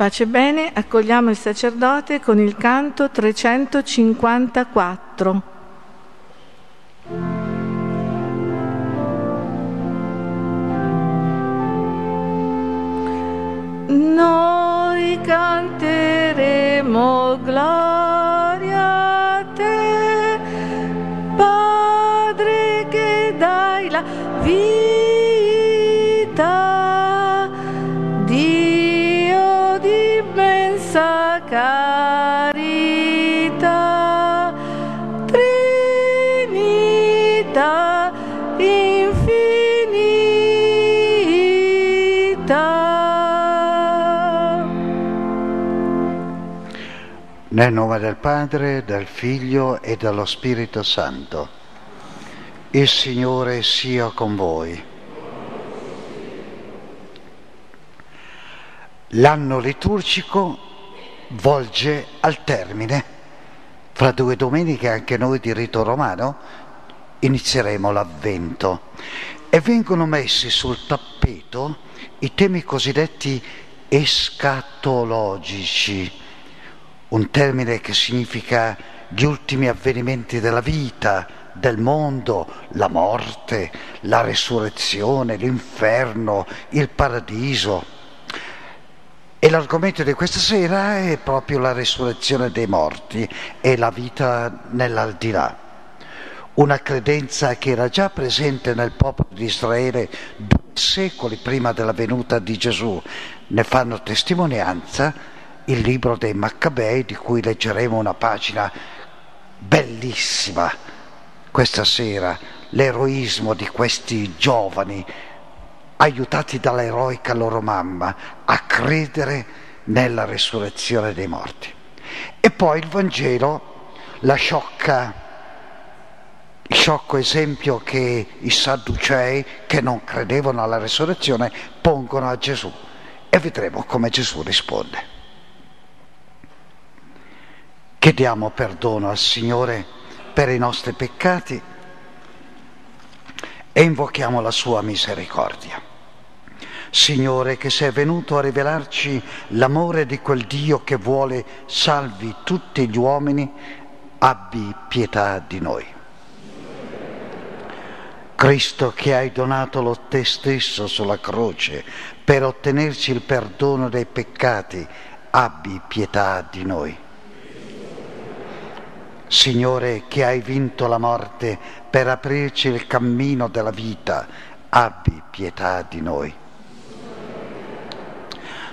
Pace bene, accogliamo il sacerdote con il canto 354. Nel nome del Padre, del Figlio e dello Spirito Santo. Il Signore sia con voi. L'anno liturgico volge al termine. Fra due domeniche anche noi di rito romano inizieremo l'avvento e vengono messi sul tappeto i temi cosiddetti escatologici un termine che significa gli ultimi avvenimenti della vita, del mondo, la morte, la resurrezione, l'inferno, il paradiso. E l'argomento di questa sera è proprio la resurrezione dei morti e la vita nell'aldilà. Una credenza che era già presente nel popolo di Israele due secoli prima della venuta di Gesù. Ne fanno testimonianza il libro dei Maccabei di cui leggeremo una pagina bellissima questa sera, l'eroismo di questi giovani aiutati dall'eroica loro mamma a credere nella resurrezione dei morti. E poi il Vangelo, la sciocca, il sciocco esempio che i sadducei che non credevano alla resurrezione pongono a Gesù e vedremo come Gesù risponde. Chiediamo perdono al Signore per i nostri peccati e invochiamo la sua misericordia. Signore, che sei venuto a rivelarci l'amore di quel Dio che vuole salvi tutti gli uomini, abbi pietà di noi. Cristo che hai donato lo te stesso sulla croce per ottenerci il perdono dei peccati, abbi pietà di noi. Signore che hai vinto la morte per aprirci il cammino della vita, abbi pietà di noi.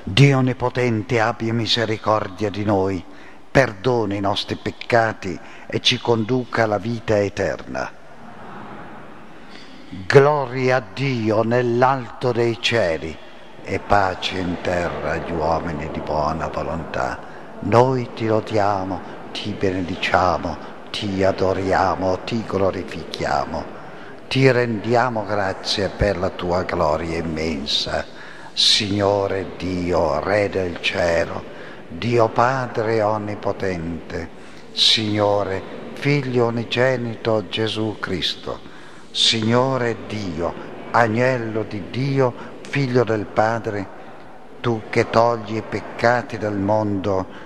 Dio Onnipotente abbi misericordia di noi, perdoni i nostri peccati e ci conduca alla vita eterna. Gloria a Dio nell'alto dei cieli e pace in terra agli uomini di buona volontà. Noi ti lodiamo, ti benediciamo, ti adoriamo, ti glorifichiamo, ti rendiamo grazie per la tua gloria immensa. Signore Dio, Re del cielo, Dio Padre Onnipotente, Signore, Figlio unigenito Gesù Cristo, Signore Dio, Agnello di Dio, Figlio del Padre, tu che togli i peccati del mondo,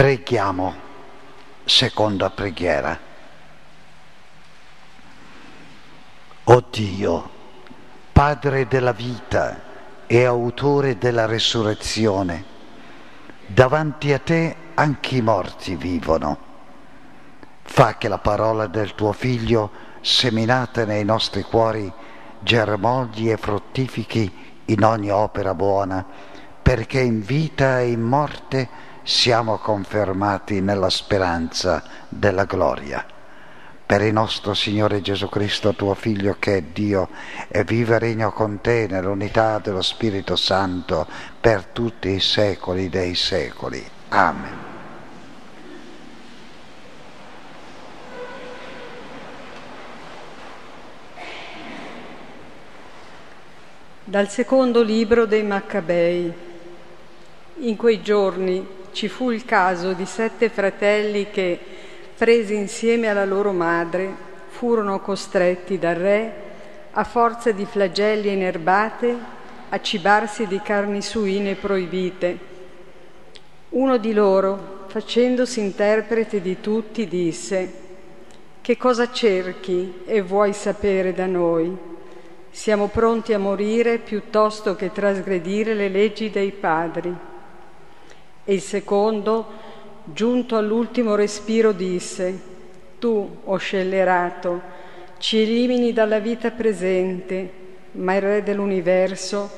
Preghiamo, seconda preghiera. O Dio, Padre della vita e autore della resurrezione, davanti a te anche i morti vivono. Fa che la parola del tuo Figlio, seminata nei nostri cuori, germogli e fruttifichi in ogni opera buona, perché in vita e in morte siamo confermati nella speranza della gloria. per il nostro Signore Gesù Cristo, tuo Figlio, che è Dio, e vive e regna con te nell'unità dello Spirito Santo per tutti i secoli dei secoli. Amen. Dal secondo libro dei Maccabei. In quei giorni ci fu il caso di sette fratelli che presi insieme alla loro madre, furono costretti dal re, a forza di flagelli inerbate, a cibarsi di carni suine proibite. Uno di loro, facendosi interprete di tutti, disse, Che cosa cerchi e vuoi sapere da noi? Siamo pronti a morire piuttosto che trasgredire le leggi dei padri. E il secondo, giunto all'ultimo respiro, disse, Tu, o scellerato, ci elimini dalla vita presente, ma il Re dell'universo,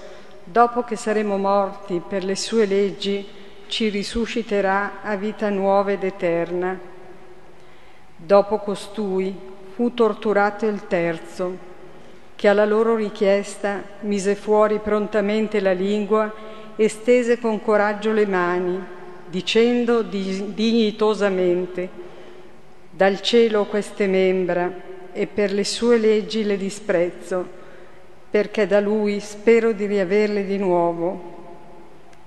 dopo che saremo morti per le sue leggi, ci risusciterà a vita nuova ed eterna. Dopo costui fu torturato il terzo, che alla loro richiesta mise fuori prontamente la lingua e stese con coraggio le mani dicendo dignitosamente, dal cielo queste membra e per le sue leggi le disprezzo, perché da lui spero di riaverle di nuovo.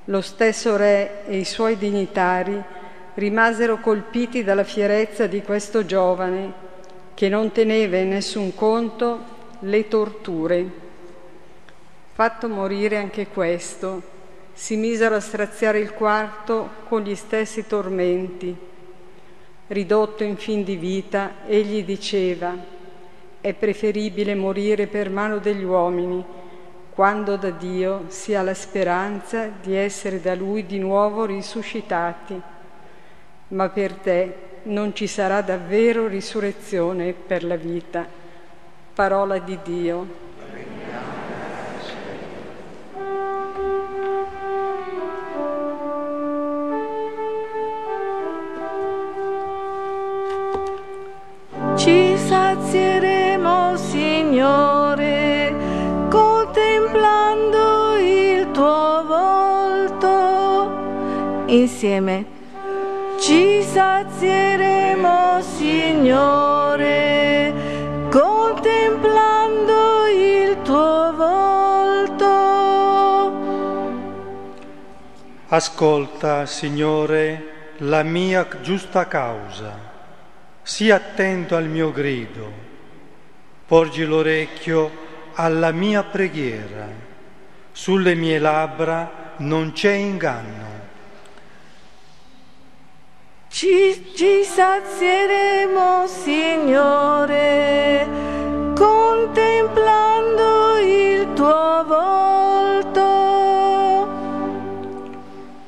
Lo stesso re e i suoi dignitari rimasero colpiti dalla fierezza di questo giovane che non teneva in nessun conto le torture. Fatto morire anche questo, si misero a straziare il quarto con gli stessi tormenti. Ridotto in fin di vita, egli diceva, è preferibile morire per mano degli uomini, quando da Dio si ha la speranza di essere da Lui di nuovo risuscitati. Ma per te non ci sarà davvero risurrezione per la vita. Parola di Dio. Insieme. Ci sazieremo, Signore, contemplando il tuo volto. Ascolta, Signore, la mia giusta causa Sii attento al mio grido, porgi l'orecchio alla mia preghiera, sulle mie labbra non c'è inganno. Ci, ci sazieremo, Signore, contemplando il tuo volto.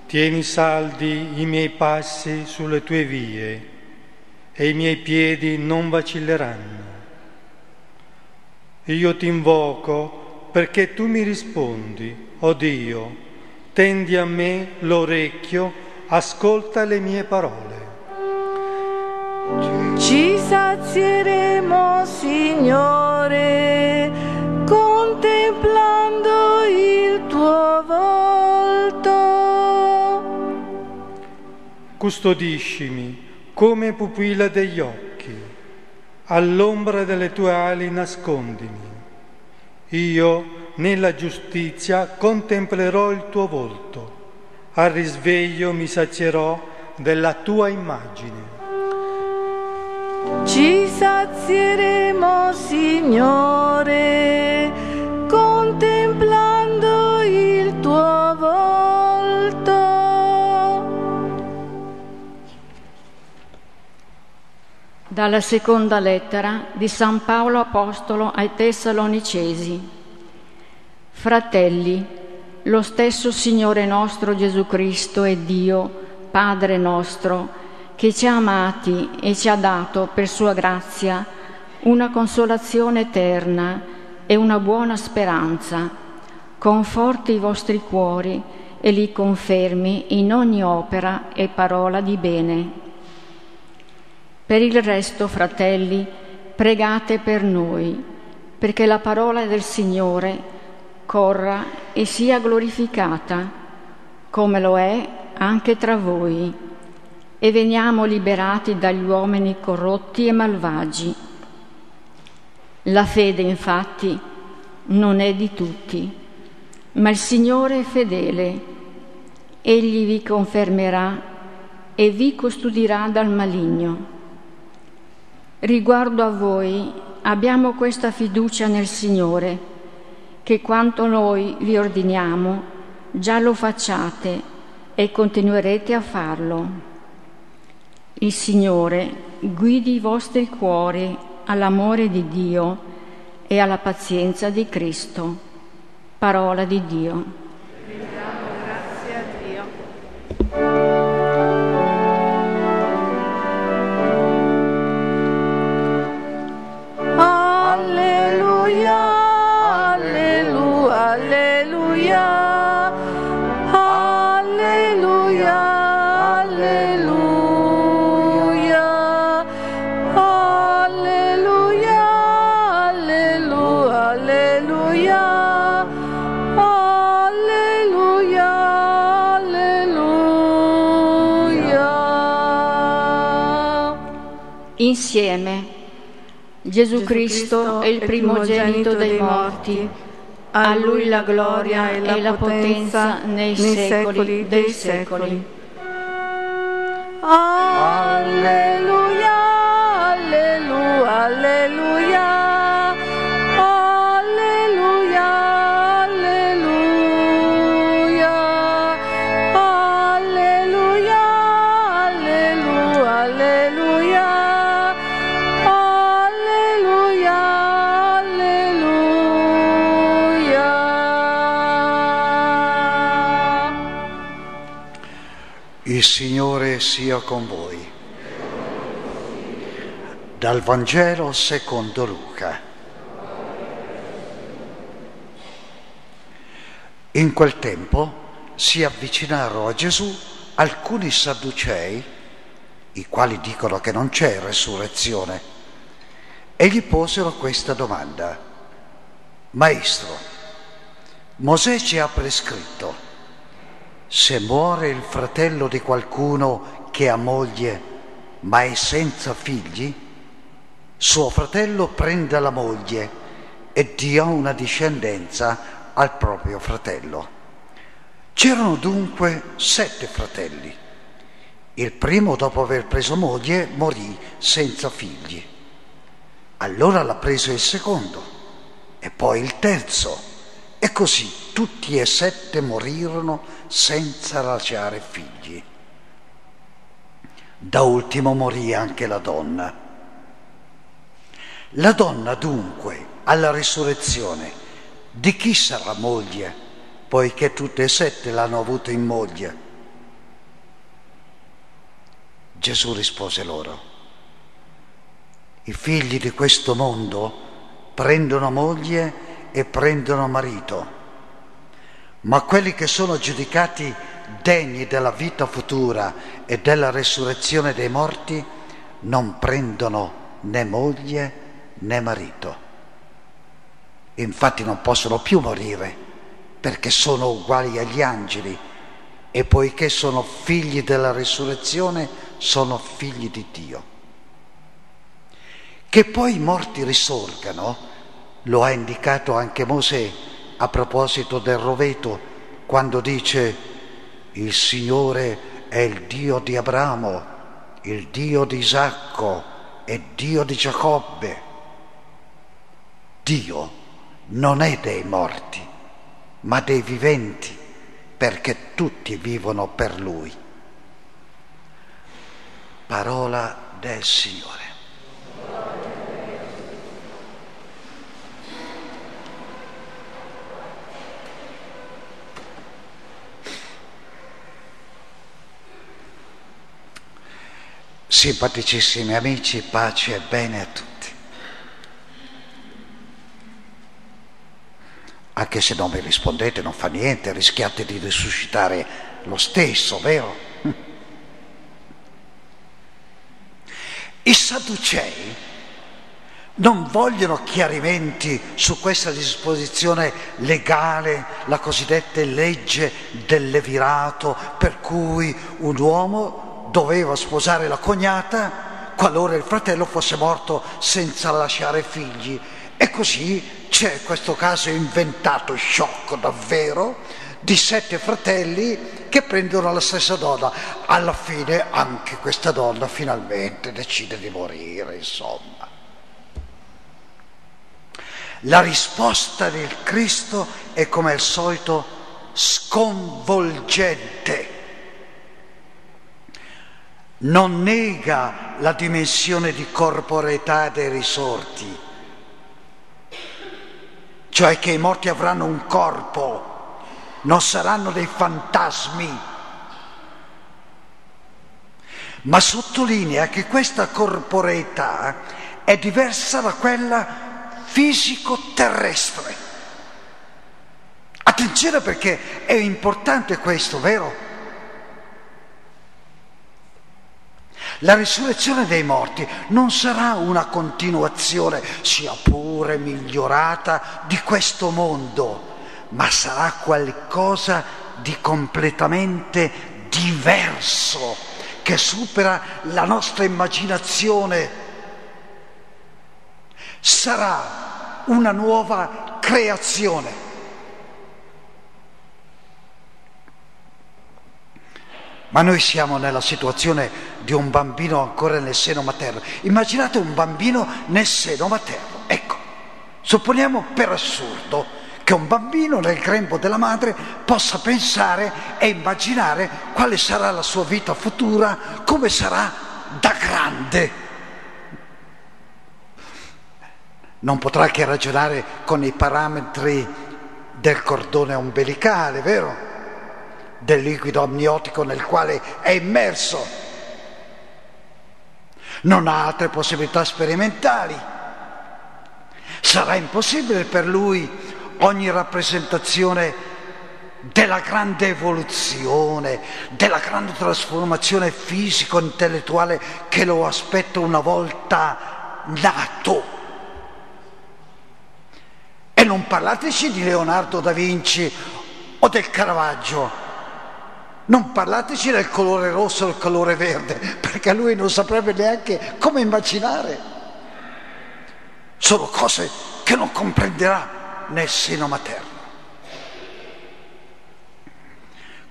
Tieni saldi i miei passi sulle tue vie e i miei piedi non vacilleranno. Io ti invoco perché tu mi rispondi, o oh Dio, tendi a me l'orecchio, ascolta le mie parole. Ci sazieremo, Signore, contemplando il tuo volto. Custodiscimi come pupilla degli occhi, all'ombra delle tue ali nascondimi. Io nella giustizia contemplerò il tuo volto, al risveglio mi sazierò della tua immagine. Ci sazieremo, Signore, contemplando il tuo volto. Dalla seconda lettera di San Paolo Apostolo ai Tessalonicesi. Fratelli, lo stesso Signore nostro Gesù Cristo è Dio, Padre nostro, che ci ha amati e ci ha dato per sua grazia una consolazione eterna e una buona speranza. Conforti i vostri cuori e li confermi in ogni opera e parola di bene per il resto, fratelli, pregate per noi, perché la parola del Signore corra e sia glorificata, come lo è anche tra voi, e veniamo liberati dagli uomini corrotti e malvagi. La fede, infatti, non è di tutti, ma il Signore è fedele. Egli vi confermerà e vi custodirà dal maligno. Riguardo a voi abbiamo questa fiducia nel Signore che quanto noi vi ordiniamo già lo facciate e continuerete a farlo. Il Signore guidi i vostri cuori all'amore di Dio e alla pazienza di Cristo. Parola di Dio. Insieme. Gesù Cristo è il primogenito dei morti, a Lui la gloria e la potenza nei secoli dei secoli. Alleluia, alleluia, alleluia. Il Signore sia con voi. Dal Vangelo secondo Luca. In quel tempo si avvicinarono a Gesù alcuni sadducei, i quali dicono che non c'è resurrezione, e gli posero questa domanda. Maestro, Mosè ci ha prescritto se muore il fratello di qualcuno che ha moglie ma è senza figli, suo fratello prenda la moglie e dia una discendenza al proprio fratello. C'erano dunque sette fratelli. Il primo, dopo aver preso moglie, morì senza figli. Allora l'ha preso il secondo e poi il terzo e così tutti e sette morirono senza lasciare figli. Da ultimo morì anche la donna. La donna dunque, alla risurrezione, di chi sarà moglie, poiché tutte e sette l'hanno avuto in moglie? Gesù rispose loro, i figli di questo mondo prendono moglie e prendono marito, ma quelli che sono giudicati degni della vita futura e della resurrezione dei morti non prendono né moglie né marito. Infatti non possono più morire perché sono uguali agli angeli e poiché sono figli della risurrezione sono figli di Dio. Che poi i morti risorgano lo ha indicato anche Mosè a proposito del roveto, quando dice il Signore è il Dio di Abramo, il Dio di Isacco e Dio di Giacobbe. Dio non è dei morti, ma dei viventi, perché tutti vivono per Lui. Parola del Signore. Simpaticissimi amici, pace e bene a tutti. Anche se non mi rispondete non fa niente, rischiate di risuscitare lo stesso, vero? I Sadducei non vogliono chiarimenti su questa disposizione legale, la cosiddetta legge del levirato, per cui un uomo doveva sposare la cognata qualora il fratello fosse morto senza lasciare figli. E così c'è questo caso inventato, sciocco davvero, di sette fratelli che prendono la stessa donna. Alla fine anche questa donna finalmente decide di morire, insomma. La risposta del Cristo è come al solito sconvolgente. Non nega la dimensione di corporeità dei risorti, cioè che i morti avranno un corpo, non saranno dei fantasmi, ma sottolinea che questa corporeità è diversa da quella fisico terrestre. Attenzione perché è importante questo, vero? La risurrezione dei morti non sarà una continuazione, sia pure migliorata, di questo mondo, ma sarà qualcosa di completamente diverso, che supera la nostra immaginazione. Sarà una nuova creazione. Ma noi siamo nella situazione di un bambino ancora nel seno materno. Immaginate un bambino nel seno materno. Ecco, supponiamo per assurdo che un bambino nel grembo della madre possa pensare e immaginare quale sarà la sua vita futura, come sarà da grande. non potrà che ragionare con i parametri del cordone ombelicale, vero? Del liquido amniotico nel quale è immerso. Non ha altre possibilità sperimentali. Sarà impossibile per lui ogni rappresentazione della grande evoluzione, della grande trasformazione fisico-intellettuale che lo aspetta una volta nato. E non parlateci di Leonardo da Vinci o del Caravaggio. Non parlateci del colore rosso o del colore verde, perché lui non saprebbe neanche come immaginare. Sono cose che non comprenderà nel seno materno.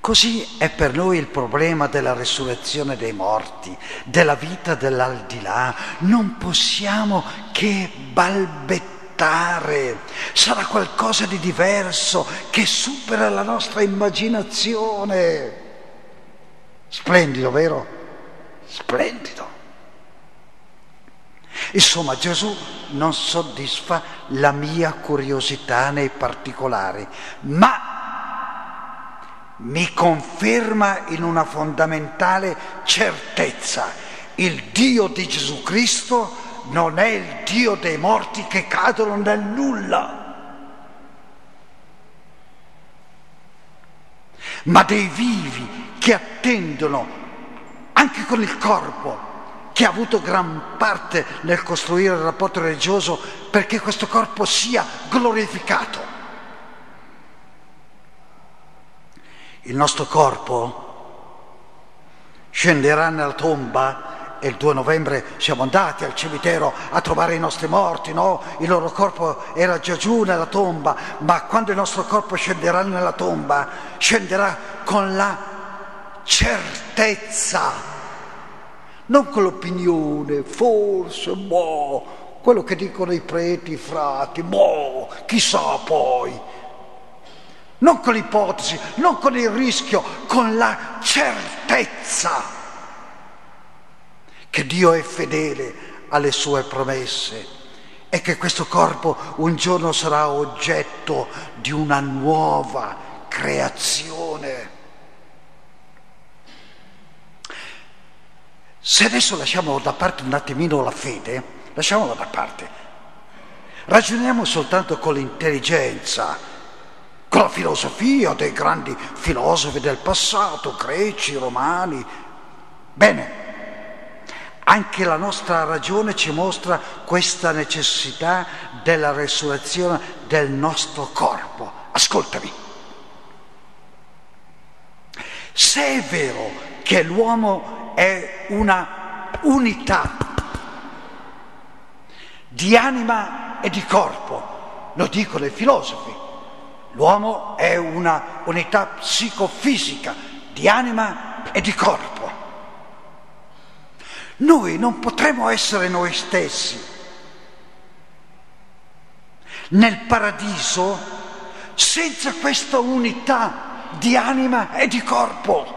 Così è per noi il problema della resurrezione dei morti, della vita dell'aldilà. Non possiamo che balbettare sarà qualcosa di diverso che supera la nostra immaginazione. Splendido, vero? Splendido. Insomma, Gesù non soddisfa la mia curiosità nei particolari, ma mi conferma in una fondamentale certezza. Il Dio di Gesù Cristo non è il Dio dei morti che cadono nel nulla, ma dei vivi che attendono anche con il corpo, che ha avuto gran parte nel costruire il rapporto religioso perché questo corpo sia glorificato. Il nostro corpo scenderà nella tomba e il 2 novembre siamo andati al cimitero a trovare i nostri morti, no? Il loro corpo era già giù nella tomba, ma quando il nostro corpo scenderà nella tomba, scenderà con la certezza, non con l'opinione, forse, boh, quello che dicono i preti, i frati, boh, chissà poi. Non con l'ipotesi, non con il rischio, con la certezza che Dio è fedele alle sue promesse e che questo corpo un giorno sarà oggetto di una nuova creazione. Se adesso lasciamo da parte un attimino la fede, lasciamola da parte, ragioniamo soltanto con l'intelligenza, con la filosofia dei grandi filosofi del passato, greci, romani. Bene, Anche la nostra ragione ci mostra questa necessità della resurrezione del nostro corpo. Ascoltami. Se è vero che l'uomo è una unità di anima e di corpo, lo dicono i filosofi, l'uomo è una unità psicofisica di anima e di corpo. Noi non potremo essere noi stessi. Nel paradiso senza questa unità di anima e di corpo.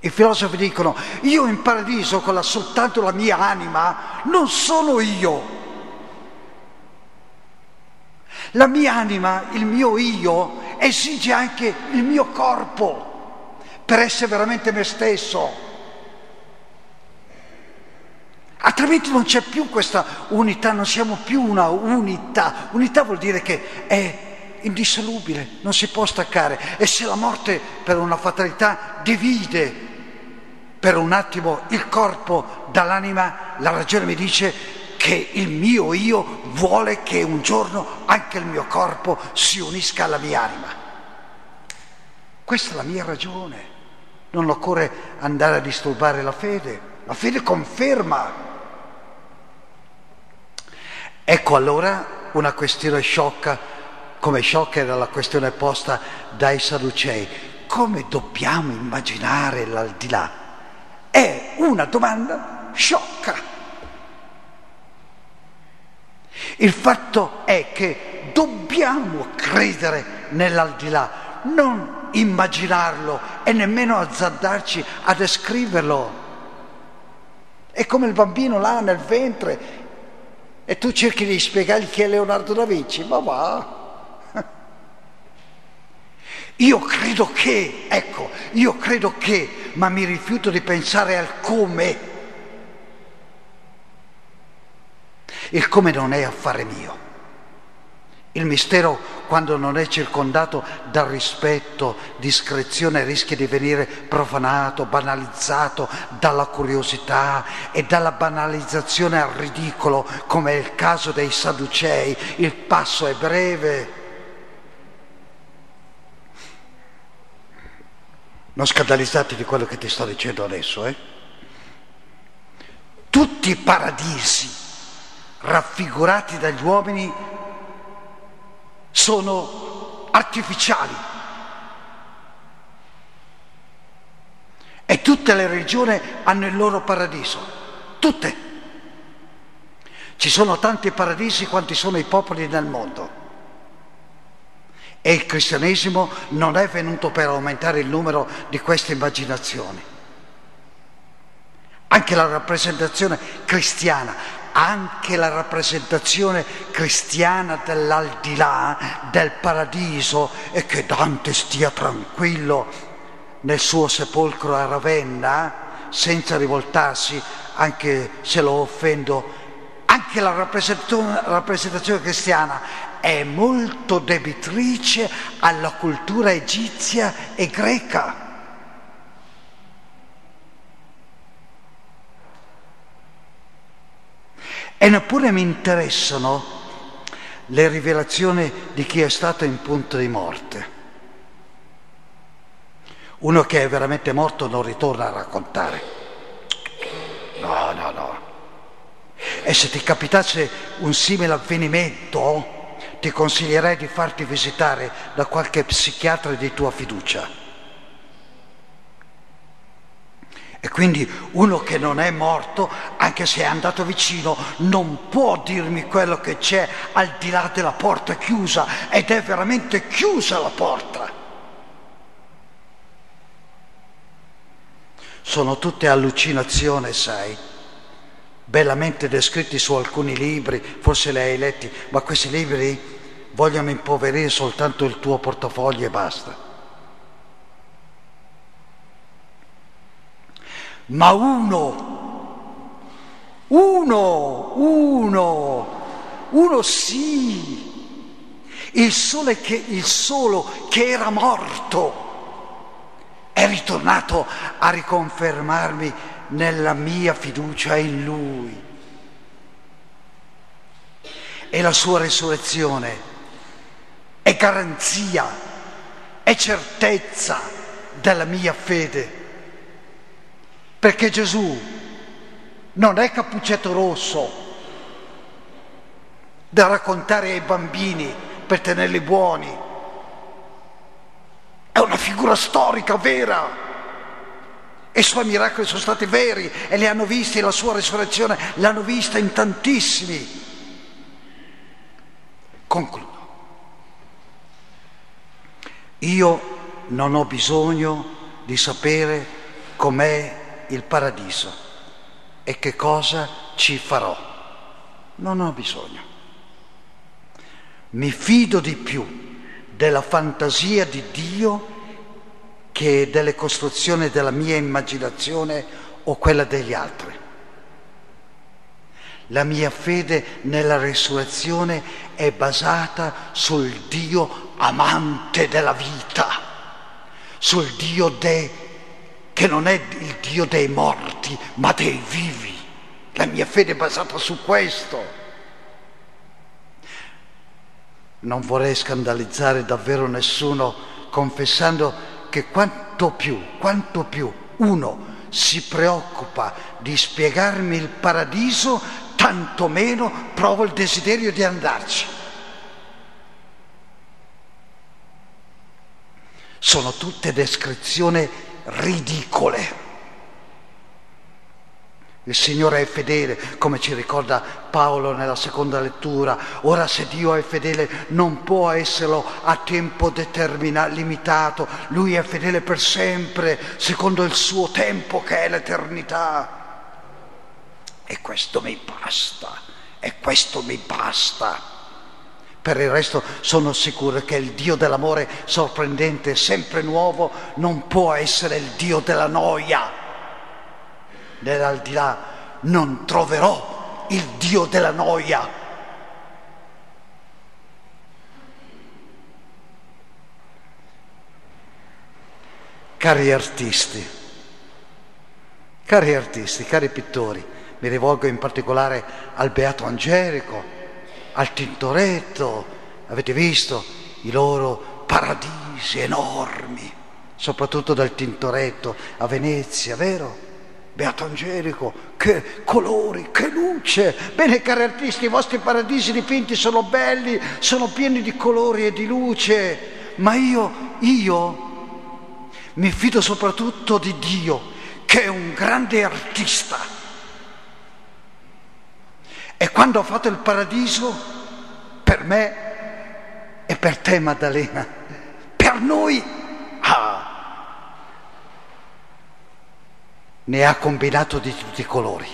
I filosofi dicono, io in paradiso con la, soltanto la mia anima non sono io. La mia anima, il mio io, esige anche il mio corpo per essere veramente me stesso. Altrimenti non c'è più questa unità, non siamo più una unità. Unità vuol dire che è indissolubile, non si può staccare. E se la morte per una fatalità divide per un attimo il corpo dall'anima, la ragione mi dice che il mio io vuole che un giorno anche il mio corpo si unisca alla mia anima. Questa è la mia ragione. Non occorre andare a disturbare la fede. La fede conferma Ecco allora una questione sciocca, come sciocca era la questione posta dai Sadducei. Come dobbiamo immaginare l'aldilà? È una domanda sciocca. Il fatto è che dobbiamo credere nell'aldilà, non immaginarlo e nemmeno azzardarci a descriverlo. È come il bambino là nel ventre e tu cerchi di spiegargli chi è Leonardo da Vinci, ma va. Io credo che, ecco, io credo che, ma mi rifiuto di pensare al come. Il come non è affare mio. Il mistero, quando non è circondato dal rispetto, discrezione, rischia di venire profanato, banalizzato dalla curiosità e dalla banalizzazione al ridicolo, come è il caso dei Sadducei. Il passo è breve. Non scandalizzati di quello che ti sto dicendo adesso, eh? Tutti i paradisi raffigurati dagli uomini sono artificiali. E tutte le religioni hanno il loro paradiso, tutte. Ci sono tanti paradisi quanti sono i popoli nel mondo. E il cristianesimo non è venuto per aumentare il numero di queste immaginazioni. Anche la rappresentazione cristiana anche la rappresentazione cristiana dell'aldilà, del paradiso e che Dante stia tranquillo nel suo sepolcro a Ravenna senza rivoltarsi anche se lo offendo. Anche la rappresentazione, rappresentazione cristiana è molto debitrice alla cultura egizia e greca. E neppure mi interessano le rivelazioni di chi è stato in punto di morte. Uno che è veramente morto non ritorna a raccontare. No, no, no. E se ti capitasse un simile avvenimento, ti consiglierei di farti visitare da qualche psichiatra di tua fiducia E quindi uno che non è morto, anche se è andato vicino, non può dirmi quello che c'è al di là della porta chiusa ed è veramente chiusa la porta. Sono tutte allucinazioni, sai, bellamente descritti su alcuni libri, forse li hai letti, ma questi libri vogliono impoverire soltanto il tuo portafoglio e basta. ma uno, uno, uno, uno sì, il, sole che, il solo che era morto è ritornato a riconfermarmi nella mia fiducia in Lui. E la sua risurrezione è garanzia, è certezza della mia fede. Perché Gesù non è cappuccetto rosso da raccontare ai bambini per tenerli buoni. È una figura storica vera. E i suoi miracoli sono stati veri e li hanno visti, la sua risurrezione l'hanno vista in tantissimi. Concludo. Io non ho bisogno di sapere com'è il paradiso e che cosa ci farò. Non ho bisogno. Mi fido di più della fantasia di Dio che delle costruzioni della mia immaginazione o quella degli altri. La mia fede nella risurrezione è basata sul Dio amante della vita, sul Dio dei, che non è il Dio dei morti, ma dei vivi. La mia fede è basata su questo. Non vorrei scandalizzare davvero nessuno confessando che quanto più, quanto più uno si preoccupa di spiegarmi il paradiso, tanto meno provo il desiderio di andarci. Sono tutte descrizioni ridicole. Il Signore è fedele, come ci ricorda Paolo nella seconda lettura. Ora se Dio è fedele non può esserlo a tempo determinato, limitato. Lui è fedele per sempre, secondo il suo tempo che è l'eternità. E questo mi basta, e questo mi basta. Per il resto sono sicuro che il Dio dell'amore sorprendente, sempre nuovo, non può essere il Dio della noia nell'aldilà non troverò il Dio della noia. Cari artisti, cari artisti, cari pittori, mi rivolgo in particolare al Beato Angelico, al Tintoretto, avete visto i loro paradisi enormi, soprattutto dal Tintoretto a Venezia, vero? Beato Angelico, che colori, che luce. Bene, cari artisti, i vostri paradisi dipinti sono belli, sono pieni di colori e di luce, ma io, io mi fido soprattutto di Dio, che è un grande artista. E quando ho fatto il paradiso, per me e per te Maddalena, per noi, ne ha combinato di tutti i colori.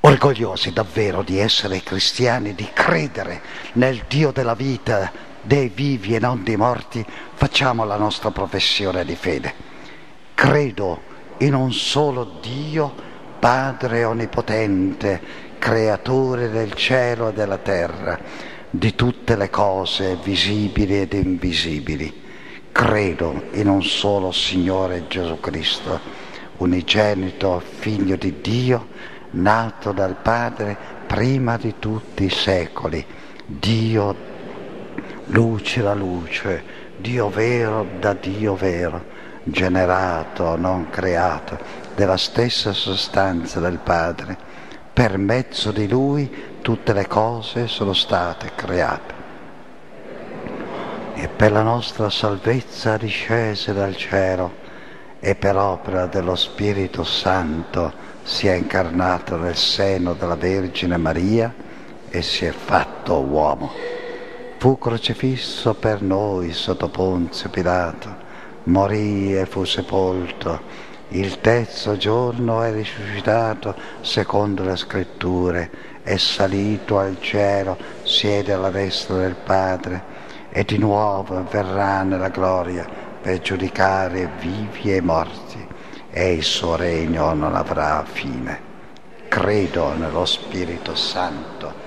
Orgogliosi davvero di essere cristiani, di credere nel Dio della vita, dei vivi e non dei morti, facciamo la nostra professione di fede. Credo in un solo Dio, Padre Onnipotente, Creatore del cielo e della terra, di tutte le cose visibili ed invisibili. Credo in un solo Signore Gesù Cristo, unigenito Figlio di Dio, nato dal Padre prima di tutti i secoli, Dio, luce la luce, Dio vero da Dio vero generato, non creato, della stessa sostanza del Padre. Per mezzo di Lui tutte le cose sono state create. E per la nostra salvezza discese dal cielo e per opera dello Spirito Santo si è incarnato nel seno della Vergine Maria e si è fatto uomo. Fu crocifisso per noi sotto Ponzio Pilato morì e fu sepolto. Il terzo giorno è risuscitato secondo le scritture, è salito al cielo, siede alla destra del Padre e di nuovo verrà nella gloria per giudicare vivi e morti e il suo regno non avrà fine. Credo nello Spirito Santo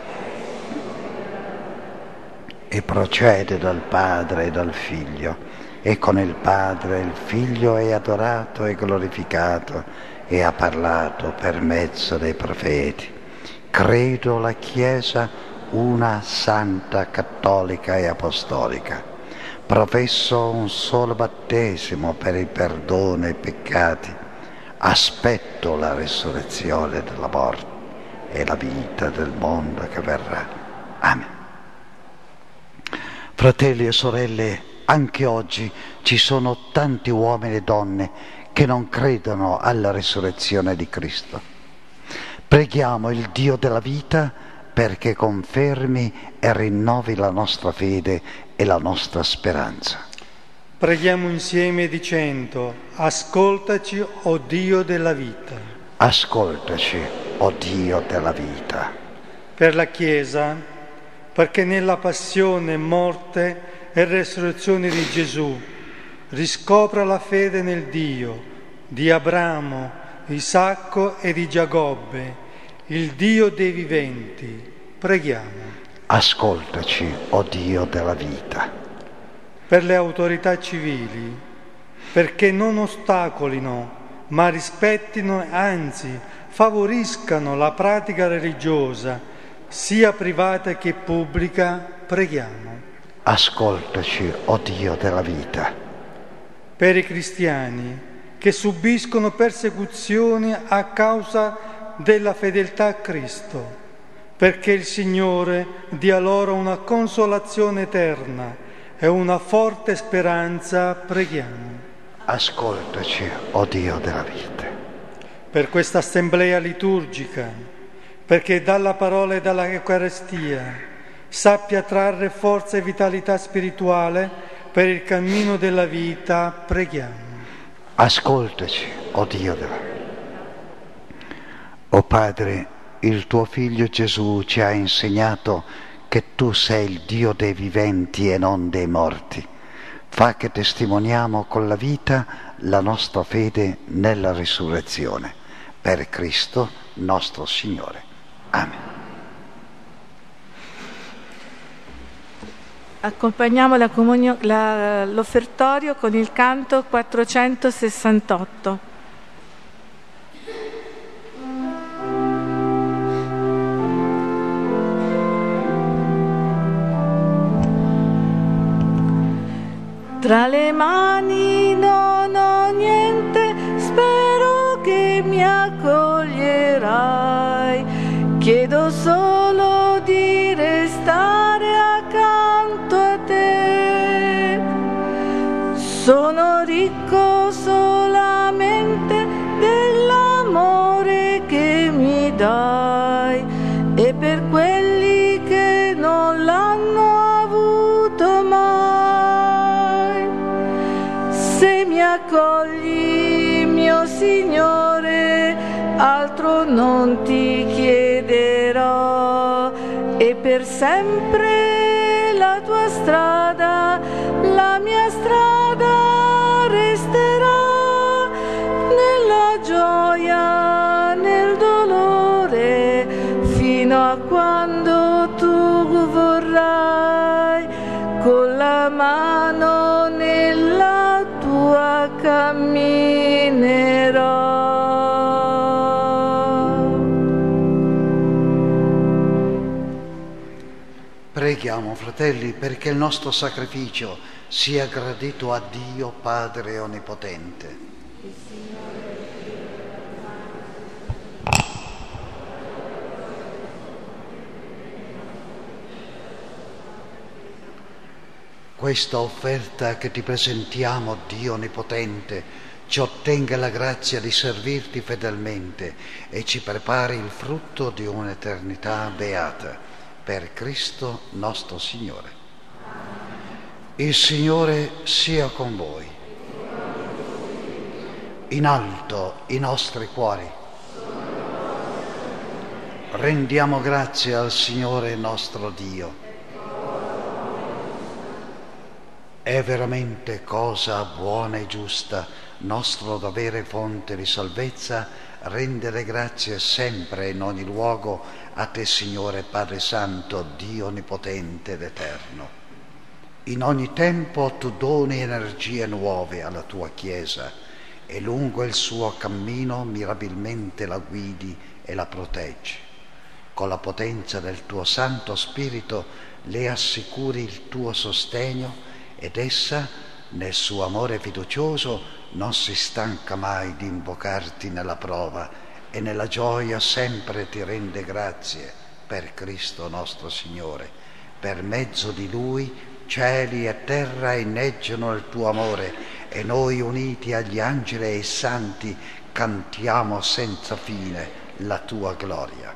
e procede dal Padre e dal Figlio e con il Padre il Figlio è adorato e glorificato e ha parlato per mezzo dei profeti. Credo la Chiesa una santa, cattolica e apostolica. Professo un solo battesimo per il perdono dei peccati. Aspetto la risurrezione della morte e la vita del mondo che verrà. Amen. Fratelli e sorelle, anche oggi ci sono tanti uomini e donne che non credono alla risurrezione di Cristo. Preghiamo il Dio della vita perché confermi e rinnovi la nostra fede e la nostra speranza. Preghiamo insieme dicendo, ascoltaci, o oh Dio della vita. Ascoltaci, o oh Dio della vita. Per la Chiesa, perché nella passione, morte e resurrezione di Gesù riscopra la fede nel Dio di Abramo, Isacco e di Giacobbe, il Dio dei viventi. Preghiamo. Ascoltaci, o oh Dio della vita. Per le autorità civili, perché non ostacolino, ma rispettino, anzi favoriscano la pratica religiosa sia privata che pubblica, preghiamo. Ascoltaci, o oh Dio della vita. Per i cristiani che subiscono persecuzioni a causa della fedeltà a Cristo, perché il Signore dia loro una consolazione eterna e una forte speranza, preghiamo. Ascoltaci, o oh Dio della vita. Per questa assemblea liturgica, perché dalla parola e dalla Eucaristia sappia trarre forza e vitalità spirituale per il cammino della vita, preghiamo. Ascoltaci, o oh Dio O oh Padre, il tuo Figlio Gesù ci ha insegnato che tu sei il Dio dei viventi e non dei morti. Fa che testimoniamo con la vita la nostra fede nella risurrezione. Per Cristo nostro Signore. Amen. Accompagniamo l'offertorio con il canto 468. Tra le mani non ho niente, spero che mi accoglierai Chiedo solo Sono ricco solamente dell'amore che mi dai e per quelli che non l'hanno avuto mai. Se mi accogli, mio Signore, altro non ti chiederò e per sempre la tua strada, la mia strada Preghiamo, fratelli, perché il nostro sacrificio sia gradito a Dio Padre Onnipotente. Questa offerta che ti presentiamo, Dio Onnipotente, ci ottenga la grazia di servirti fedelmente e ci prepari il frutto di un'eternità beata per Cristo nostro Signore. Il Signore sia con voi. In alto i nostri cuori. Rendiamo grazie al Signore nostro Dio. È veramente cosa buona e giusta nostro dovere fonte di salvezza, rendere grazie sempre in ogni luogo a te, Signore Padre Santo, Dio Onnipotente ed Eterno. In ogni tempo tu doni energie nuove alla tua Chiesa e lungo il suo cammino mirabilmente la guidi e la proteggi. Con la potenza del tuo Santo Spirito le assicuri il tuo sostegno ed essa, nel suo amore fiducioso, non si stanca mai di invocarti nella prova e nella gioia sempre ti rende grazie per Cristo nostro Signore. Per mezzo di Lui cieli e terra inneggiano il tuo amore e noi uniti agli angeli e ai santi cantiamo senza fine la tua gloria.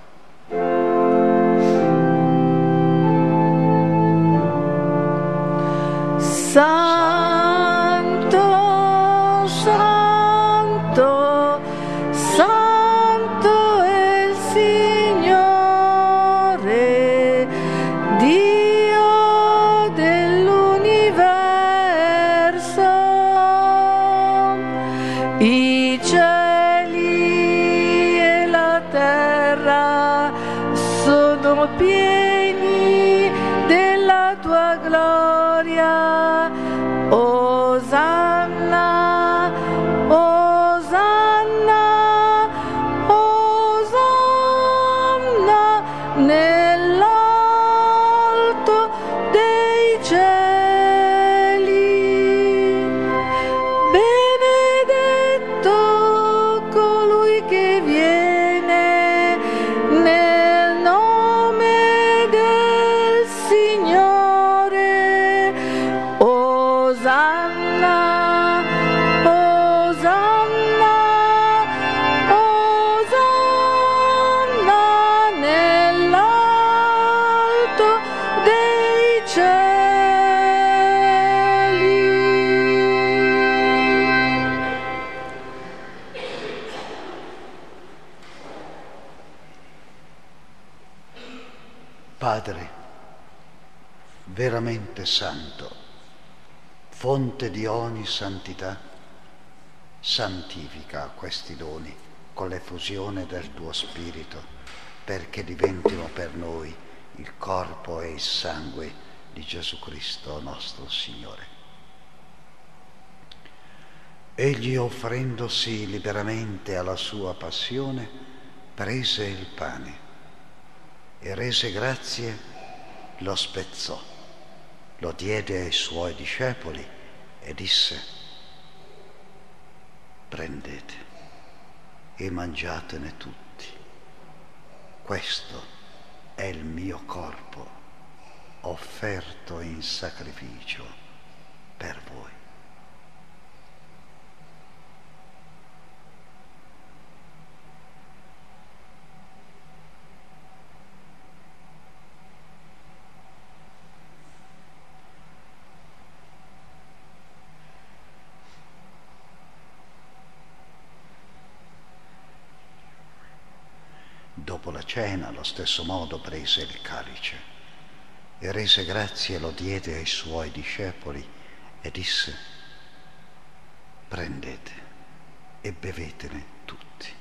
Santo, veramente santo, fonte di ogni santità, santifica questi doni con l'effusione del tuo Spirito, perché diventino per noi il corpo e il sangue di Gesù Cristo nostro Signore. Egli, offrendosi liberamente alla sua passione, prese il pane e rese grazie, lo spezzò, lo diede ai suoi discepoli e disse, prendete e mangiatene tutti. Questo è il mio corpo offerto in sacrificio per voi. Dopo la cena, allo stesso modo, prese il calice e rese grazie e lo diede ai suoi discepoli e disse, prendete e bevetene tutti.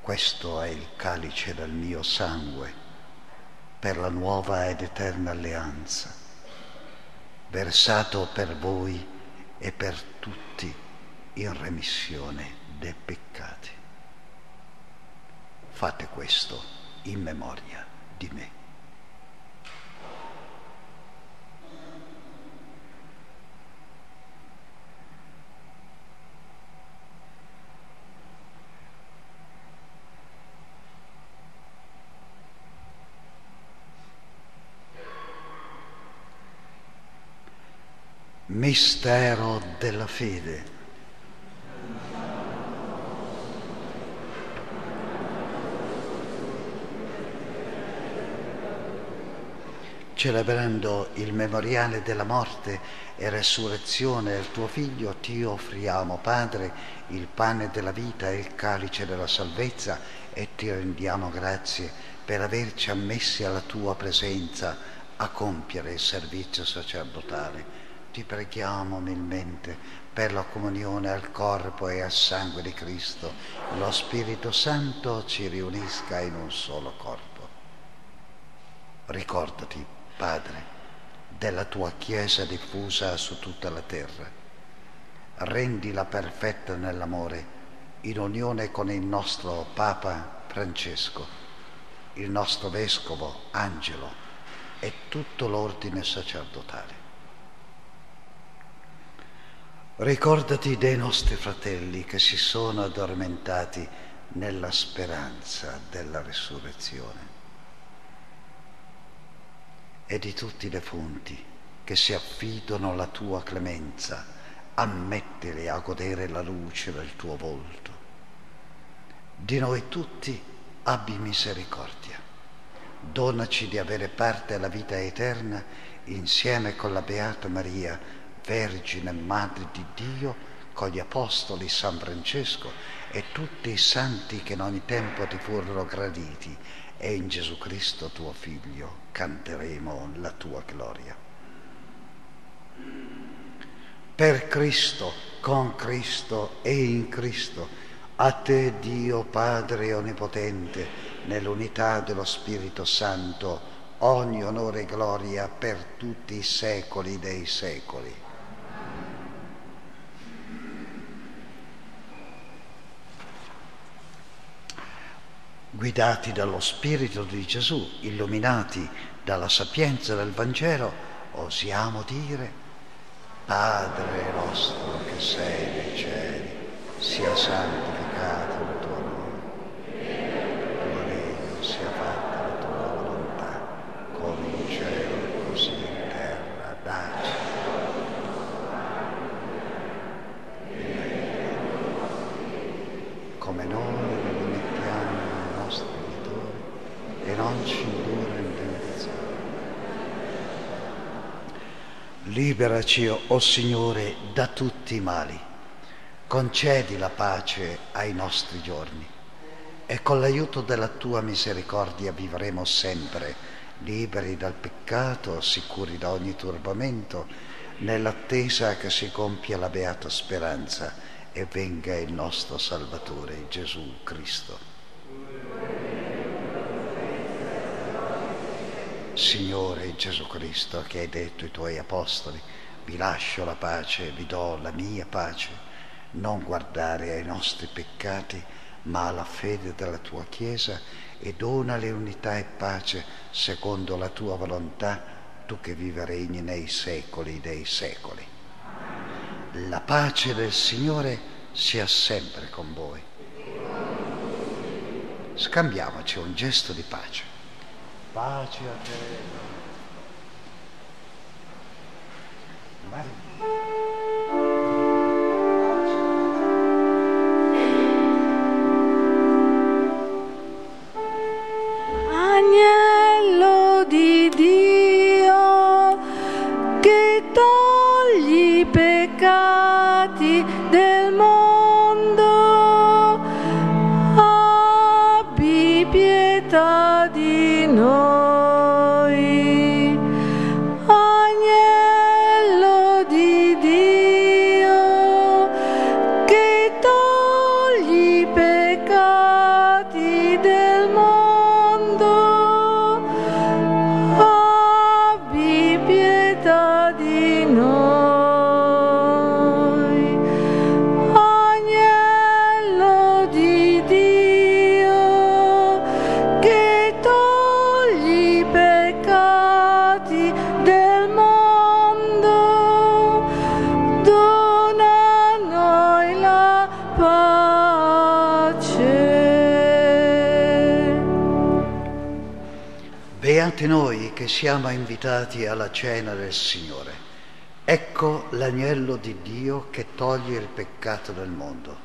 Questo è il calice del mio sangue per la nuova ed eterna alleanza, versato per voi e per tutti in remissione dei peccati. Fate questo in memoria di me. Mistero della fede. Celebrando il memoriale della morte e resurrezione del tuo Figlio, ti offriamo, Padre, il pane della vita e il calice della salvezza e ti rendiamo grazie per averci ammessi alla tua presenza a compiere il servizio sacerdotale ti preghiamo umilmente per la comunione al corpo e al sangue di Cristo, lo Spirito Santo ci riunisca in un solo corpo. Ricordati, Padre, della tua Chiesa diffusa su tutta la terra. Rendila perfetta nell'amore, in unione con il nostro Papa Francesco, il nostro Vescovo Angelo e tutto l'ordine sacerdotale. Ricordati dei nostri fratelli che si sono addormentati nella speranza della risurrezione e di tutti i defunti che si affidano alla tua clemenza, ammettili a godere la luce del tuo volto. Di noi tutti abbi misericordia. Donaci di avere parte alla vita eterna insieme con la Beata Maria, Vergine Madre di Dio, con gli Apostoli San Francesco e tutti i santi che in ogni tempo ti furono graditi e in Gesù Cristo tuo Figlio canteremo la tua gloria. Per Cristo, con Cristo e in Cristo, a te Dio Padre Onnipotente, nell'unità dello Spirito Santo, ogni onore e gloria per tutti i secoli dei secoli. Guidati dallo Spirito di Gesù, illuminati dalla sapienza del Vangelo, osiamo dire, Padre nostro che sei nei cieli, sia santificato il tuo nome, il tuo regno sia fatta la tua volontà, come in cielo e così in terra, dacci. Come noi e non ci indurre in tentazione. Liberaci, o oh Signore, da tutti i mali. Concedi la pace ai nostri giorni e con l'aiuto della tua misericordia vivremo sempre liberi dal peccato, sicuri da ogni turbamento, nell'attesa che si compia la beata speranza e venga il nostro Salvatore Gesù Cristo. Signore Gesù Cristo, che hai detto ai tuoi apostoli, vi lascio la pace, vi do la mia pace, non guardare ai nostri peccati, ma alla fede della tua Chiesa e donale unità e pace secondo la tua volontà, tu che vive regni nei secoli dei secoli. La pace del Signore sia sempre con voi. Scambiamoci un gesto di pace. Pace a te. Agnello siamo invitati alla cena del Signore. Ecco l'agnello di Dio che toglie il peccato del mondo.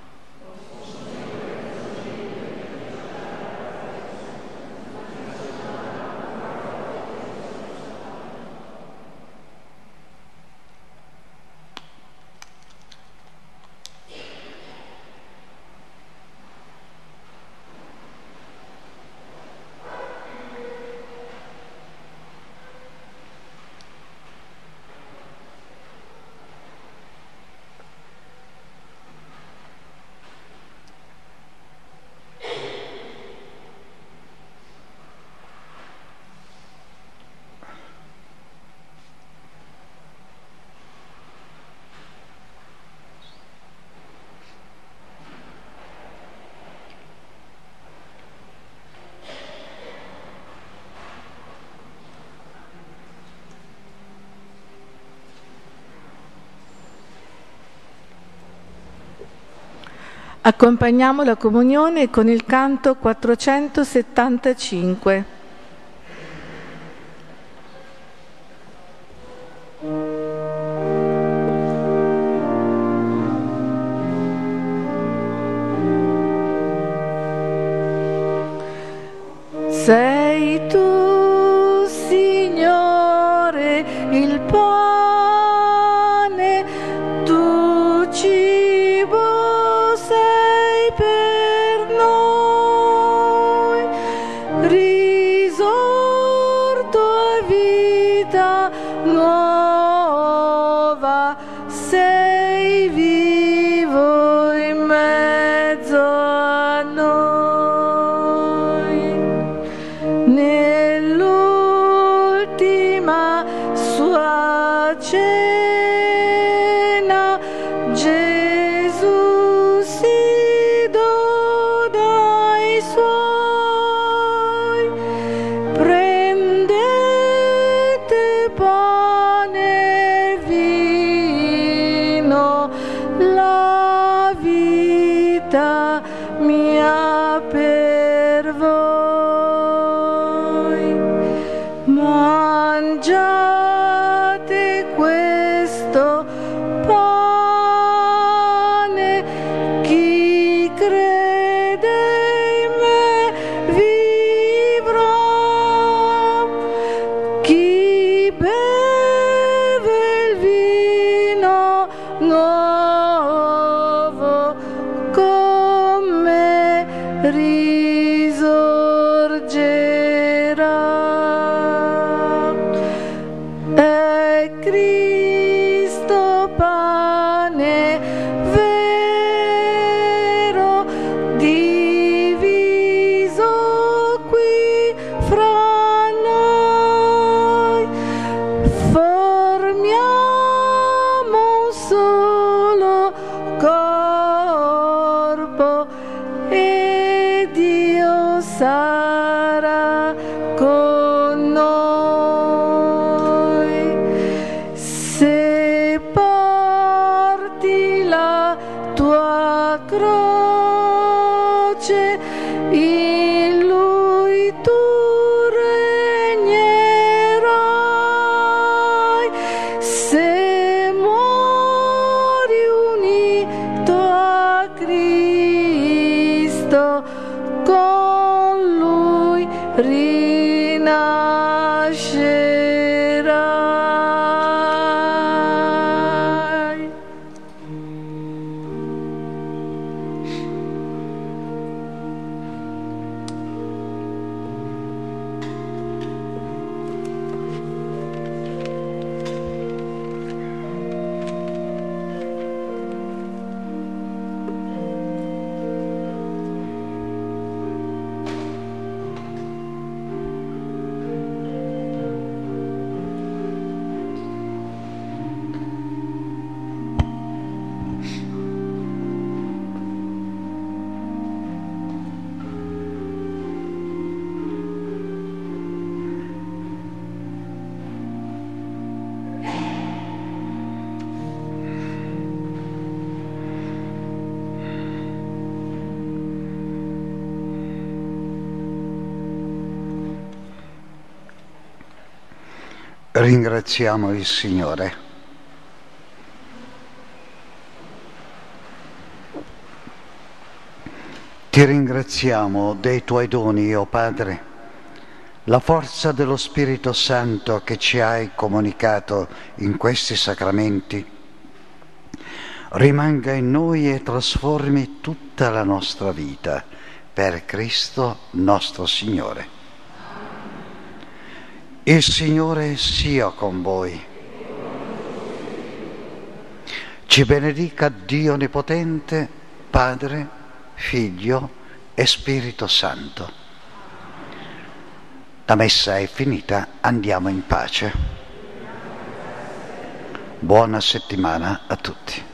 Accompagniamo la comunione con il canto 475. Но Ringraziamo il Signore. Ti ringraziamo dei tuoi doni, o oh Padre, la forza dello Spirito Santo che ci hai comunicato in questi sacramenti rimanga in noi e trasformi tutta la nostra vita per Cristo nostro Signore. Il Signore sia con voi. Ci benedica Dio Onnipotente, Padre, Figlio e Spirito Santo. La messa è finita, andiamo in pace. Buona settimana a tutti.